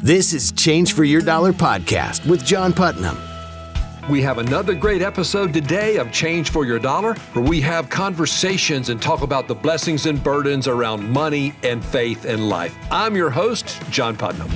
This is Change for Your Dollar podcast with John Putnam. We have another great episode today of Change for Your Dollar, where we have conversations and talk about the blessings and burdens around money and faith and life. I'm your host, John Putnam.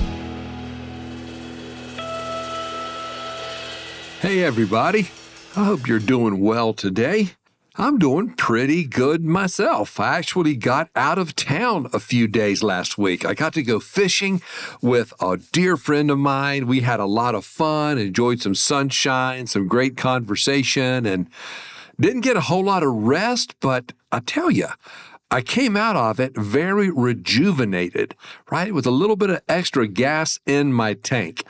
Hey, everybody. I hope you're doing well today. I'm doing pretty good myself. I actually got out of town a few days last week. I got to go fishing with a dear friend of mine. We had a lot of fun, enjoyed some sunshine, some great conversation, and didn't get a whole lot of rest, but I tell you, I came out of it very rejuvenated, right? With a little bit of extra gas in my tank.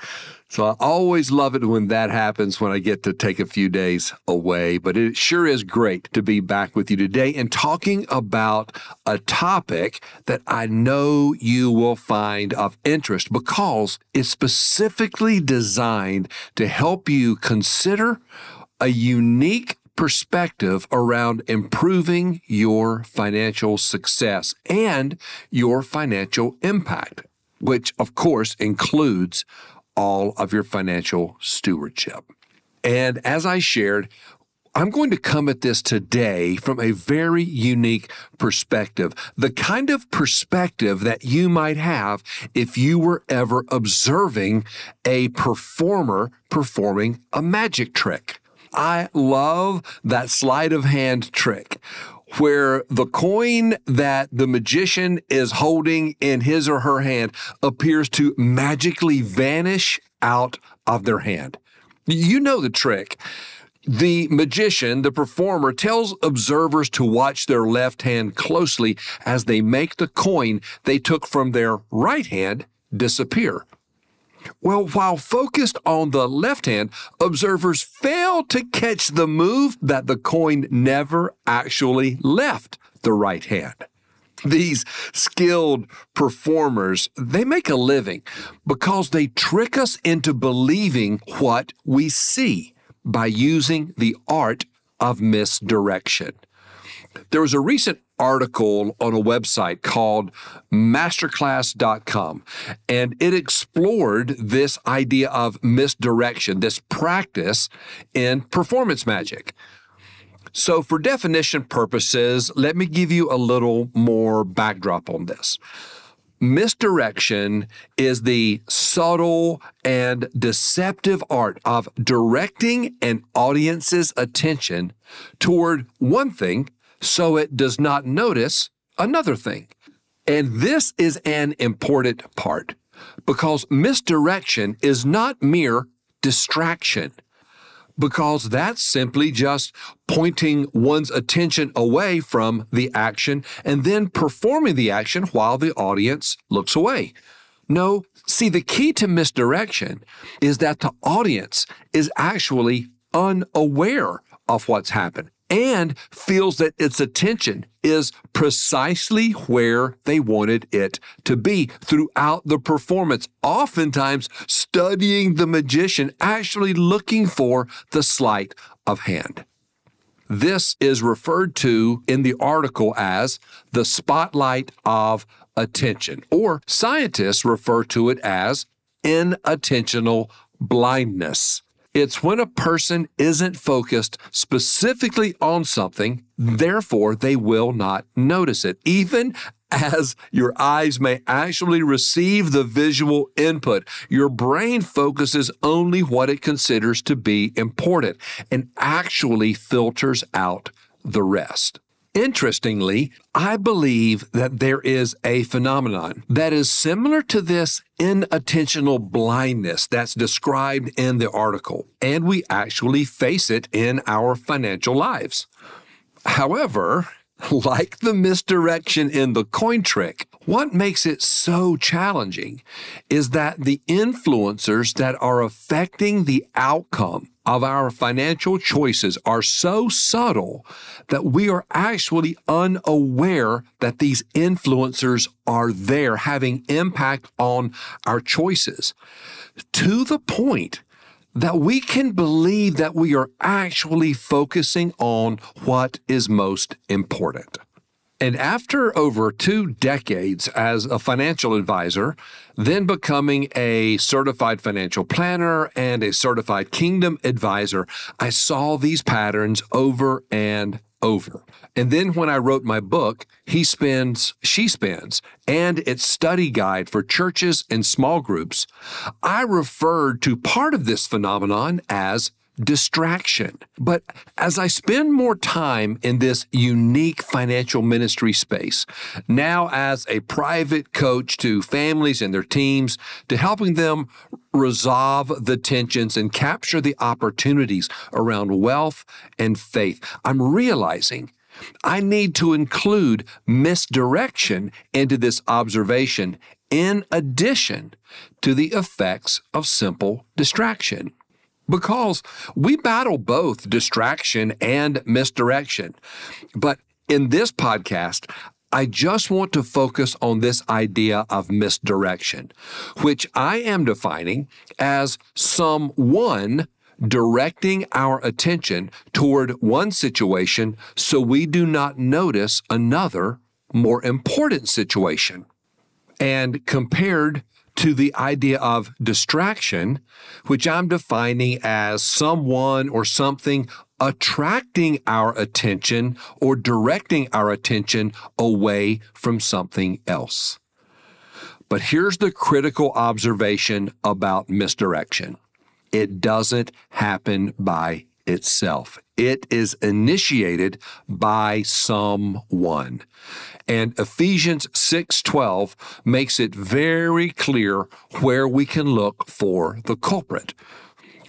So I always love it when that happens when I get to take a few days away. But it sure is great to be back with you today and talking about a topic that I know you will find of interest because it's specifically designed to help you consider a unique perspective around improving your financial success and your financial impact, which of course includes all of your financial stewardship. And as I shared, I'm going to come at this today from a very unique perspective, the kind of perspective that you might have if you were ever observing a performer performing a magic trick. I love that sleight of hand trick where the coin that the magician is holding in his or her hand appears to magically vanish out of their hand. You know the trick. The magician, the performer, tells observers to watch their left hand closely as they make the coin they took from their right hand disappear. Well, while focused on the left hand, observers fail to catch the move that the coin never actually left the right hand. These skilled performers, they make a living because they trick us into believing what we see by using the art of misdirection. There was a recent article on a website called masterclass.com, and it explored this idea of misdirection, this practice in performance magic. So, for definition purposes, let me give you a little more backdrop on this. Misdirection is the subtle and deceptive art of directing an audience's attention toward one thing so it does not notice another thing. And this is an important part because misdirection is not mere distraction, because that's simply just pointing one's attention away from the action and then performing the action while the audience looks away. No, see, the key to misdirection is that the audience is actually unaware of what's happened and feels that its attention is precisely where they wanted it to be throughout the performance, oftentimes studying the magician, actually looking for the sleight of hand. This is referred to in the article as the spotlight of attention, or scientists refer to it as inattentional blindness. It's when a person isn't focused specifically on something, therefore they will not notice it, even as your eyes may actually receive the visual input. Your brain focuses only what it considers to be important and actually filters out the rest. Interestingly, I believe that there is a phenomenon that is similar to this inattentional blindness that's described in the article, and we actually face it in our financial lives. However, like the misdirection in the coin trick, what makes it so challenging is that the influencers that are affecting the outcome of our financial choices are so subtle that we are actually unaware that these influencers are there having impact on our choices. To the point that we can believe that we are actually focusing on what is most important. And after over two decades as a financial advisor, then becoming a certified financial planner and a certified kingdom advisor, I saw these patterns over and over. And then when I wrote my book, He Spends, She Spends, and its study guide for churches and small groups, I referred to part of this phenomenon as distraction. But as I spend more time in this unique financial ministry space, now as a private coach to families and their teams, to helping them resolve the tensions and capture the opportunities around wealth and faith, I'm realizing I need to include misdirection into this observation in addition to the effects of simple distraction because we battle both distraction and misdirection. But in this podcast, I just want to focus on this idea of misdirection, which I am defining as someone directing our attention toward one situation so we do not notice another more important situation. And compared to the idea of distraction, which I'm defining as someone or something attracting our attention or directing our attention away from something else. But here's the critical observation about misdirection it doesn't happen by itself. It is initiated by someone. And Ephesians 6:12 makes it very clear where we can look for the culprit.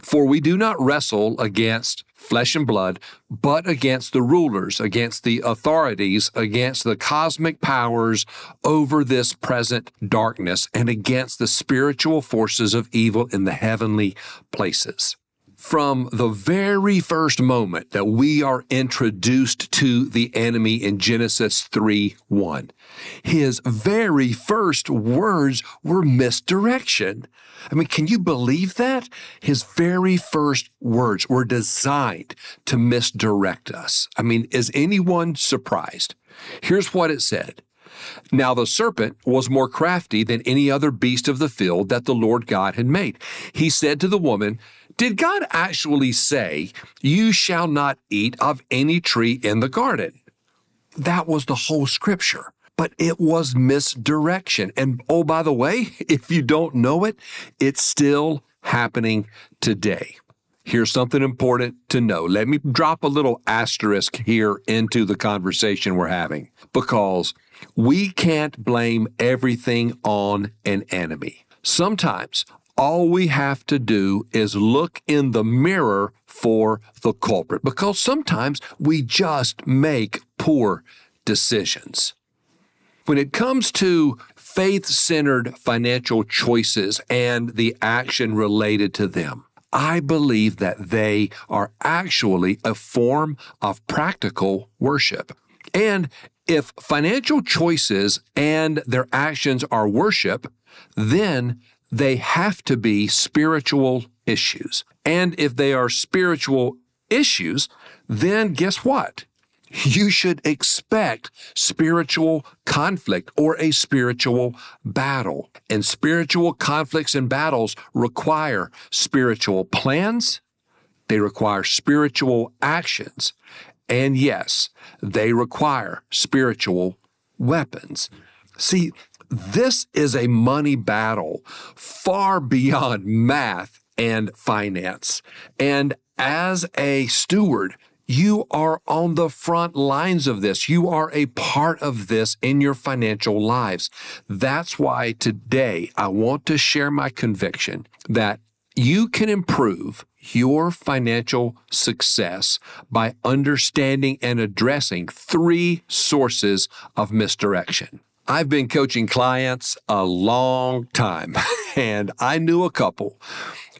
For we do not wrestle against flesh and blood, but against the rulers, against the authorities, against the cosmic powers over this present darkness, and against the spiritual forces of evil in the heavenly places from the very first moment that we are introduced to the enemy in Genesis 3 1. His very first words were misdirection. I mean, can you believe that? His very first words were designed to misdirect us. I mean, is anyone surprised? Here's what it said. Now the serpent was more crafty than any other beast of the field that the Lord God had made. He said to the woman, did God actually say, You shall not eat of any tree in the garden? That was the whole scripture. But it was misdirection. And oh, by the way, if you don't know it, it's still happening today. Here's something important to know. Let me drop a little asterisk here into the conversation we're having because we can't blame everything on an enemy. Sometimes all we have to do is look in the mirror for the culprit because sometimes we just make poor decisions. When it comes to faith centered financial choices and the action related to them, I believe that they are actually a form of practical worship. And if financial choices and their actions are worship, then they have to be spiritual issues. And if they are spiritual issues, then guess what? You should expect spiritual conflict or a spiritual battle. And spiritual conflicts and battles require spiritual plans, they require spiritual actions, and yes, they require spiritual weapons. See, this is a money battle far beyond math and finance. And as a steward, you are on the front lines of this. You are a part of this in your financial lives. That's why today I want to share my conviction that you can improve your financial success by understanding and addressing three sources of misdirection. I've been coaching clients a long time, and I knew a couple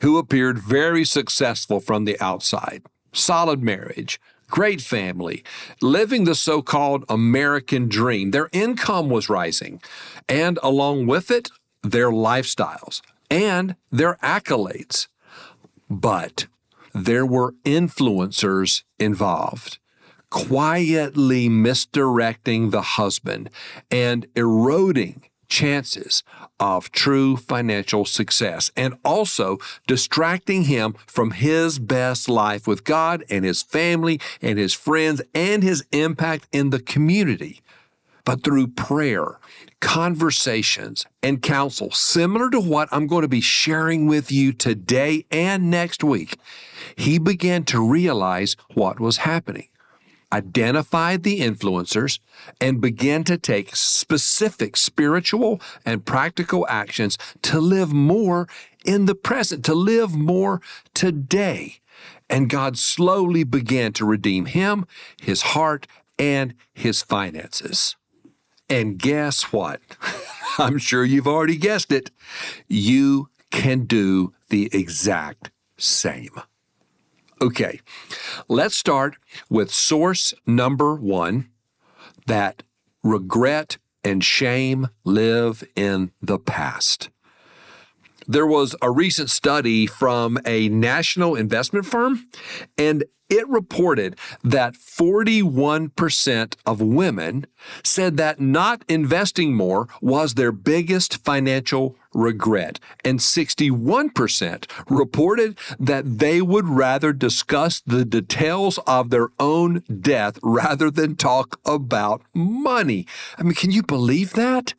who appeared very successful from the outside. Solid marriage, great family, living the so called American dream. Their income was rising, and along with it, their lifestyles and their accolades. But there were influencers involved quietly misdirecting the husband and eroding chances of true financial success and also distracting him from his best life with God and his family and his friends and his impact in the community. But through prayer, conversations, and counsel, similar to what I'm going to be sharing with you today and next week, he began to realize what was happening identified the influencers, and began to take specific spiritual and practical actions to live more in the present, to live more today. And God slowly began to redeem him, his heart, and his finances. And guess what? I'm sure you've already guessed it. You can do the exact same. Okay, let's start with source number one that regret and shame live in the past. There was a recent study from a national investment firm, and it reported that 41% of women said that not investing more was their biggest financial regret, and 61% reported that they would rather discuss the details of their own death rather than talk about money. I mean, can you believe that?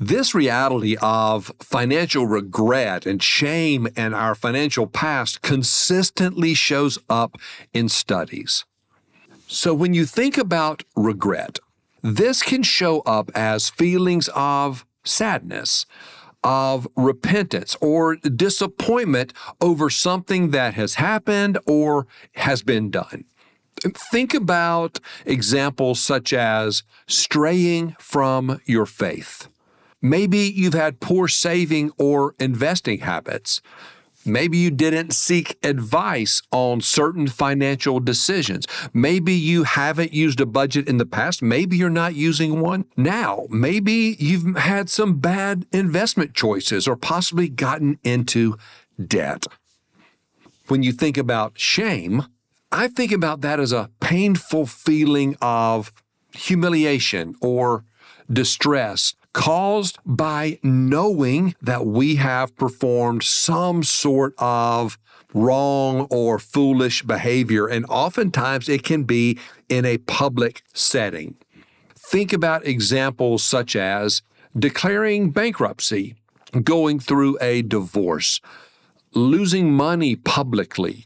This reality of financial regret and shame and our financial past consistently shows up in studies. So when you think about regret, this can show up as feelings of sadness, of repentance, or disappointment over something that has happened or has been done. Think about examples such as straying from your faith Maybe you've had poor saving or investing habits. Maybe you didn't seek advice on certain financial decisions. Maybe you haven't used a budget in the past. Maybe you're not using one now. Maybe you've had some bad investment choices or possibly gotten into debt. When you think about shame, I think about that as a painful feeling of humiliation or distress caused by knowing that we have performed some sort of wrong or foolish behavior. And oftentimes it can be in a public setting. Think about examples such as declaring bankruptcy, going through a divorce, losing money publicly,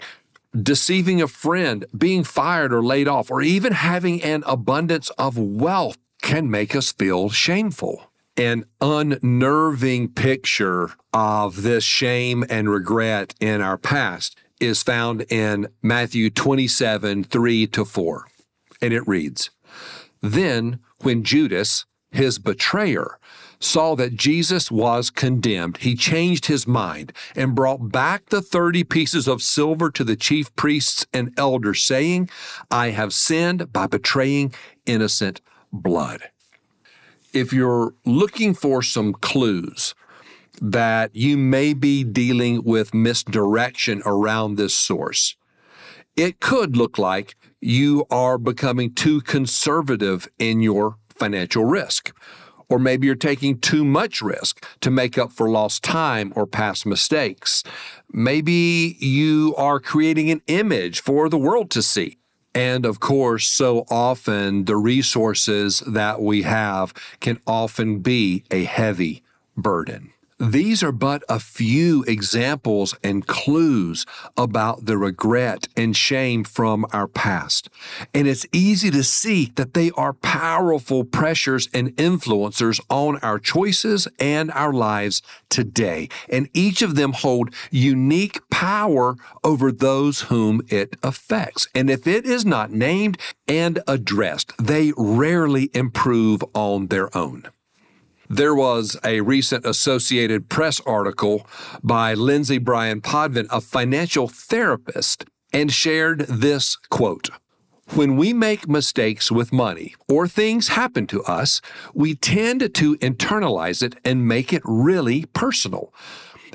deceiving a friend, being fired or laid off, or even having an abundance of wealth can make us feel shameful an unnerving picture of this shame and regret in our past is found in Matthew 27 3 to 4. And it reads Then, when Judas, his betrayer, saw that Jesus was condemned, he changed his mind and brought back the 30 pieces of silver to the chief priests and elders, saying, I have sinned by betraying innocent blood if you're looking for some clues that you may be dealing with misdirection around this source, it could look like you are becoming too conservative in your financial risk. Or maybe you're taking too much risk to make up for lost time or past mistakes. Maybe you are creating an image for the world to see and of course, so often the resources that we have can often be a heavy burden. These are but a few examples and clues about the regret and shame from our past. And it's easy to see that they are powerful pressures and influencers on our choices and our lives today. And each of them hold unique power over those whom it affects. And if it is not named and addressed, they rarely improve on their own. There was a recent Associated Press article by Lindsay Bryan Podvin, a financial therapist, and shared this quote. When we make mistakes with money or things happen to us, we tend to internalize it and make it really personal.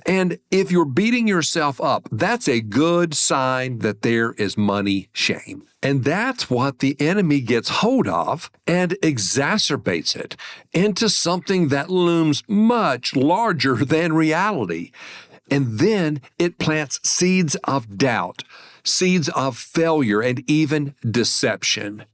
And if you're beating yourself up, that's a good sign that there is money shame. And that's what the enemy gets hold of and exacerbates it into something that looms much larger than reality. And then it plants seeds of doubt, seeds of failure, and even deception.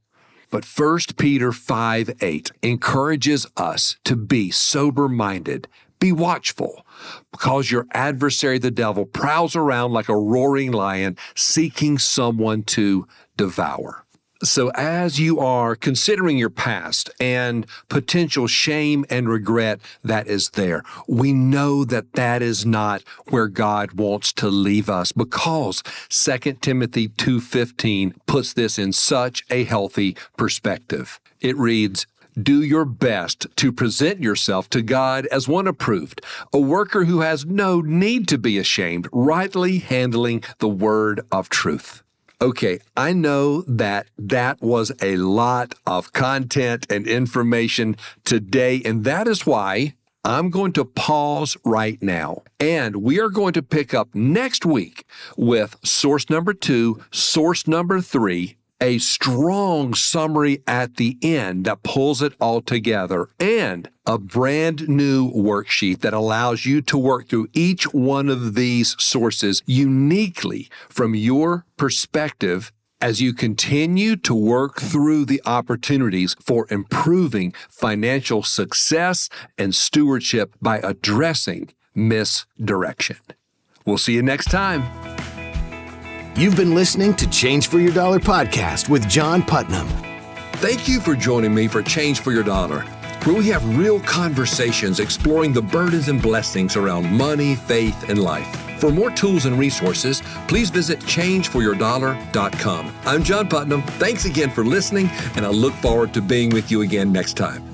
But 1 Peter 5 8 encourages us to be sober minded, be watchful, because your adversary, the devil, prowls around like a roaring lion seeking someone to devour. So, as you are considering your past and potential shame and regret that is there, we know that that is not where God wants to leave us because 2 Timothy 2:15 puts this in such a healthy perspective. It reads, do your best to present yourself to God as one approved, a worker who has no need to be ashamed, rightly handling the word of truth. Okay, I know that that was a lot of content and information today, and that is why I'm going to pause right now. And we are going to pick up next week with source number two, source number three, a strong summary at the end that pulls it all together and a brand new worksheet that allows you to work through each one of these sources uniquely from your perspective as you continue to work through the opportunities for improving financial success and stewardship by addressing misdirection. We'll see you next time. You've been listening to Change for Your Dollar podcast with John Putnam. Thank you for joining me for Change for Your Dollar, where we have real conversations exploring the burdens and blessings around money, faith, and life. For more tools and resources, please visit changeforyourdollar.com. I'm John Putnam. Thanks again for listening, and I look forward to being with you again next time.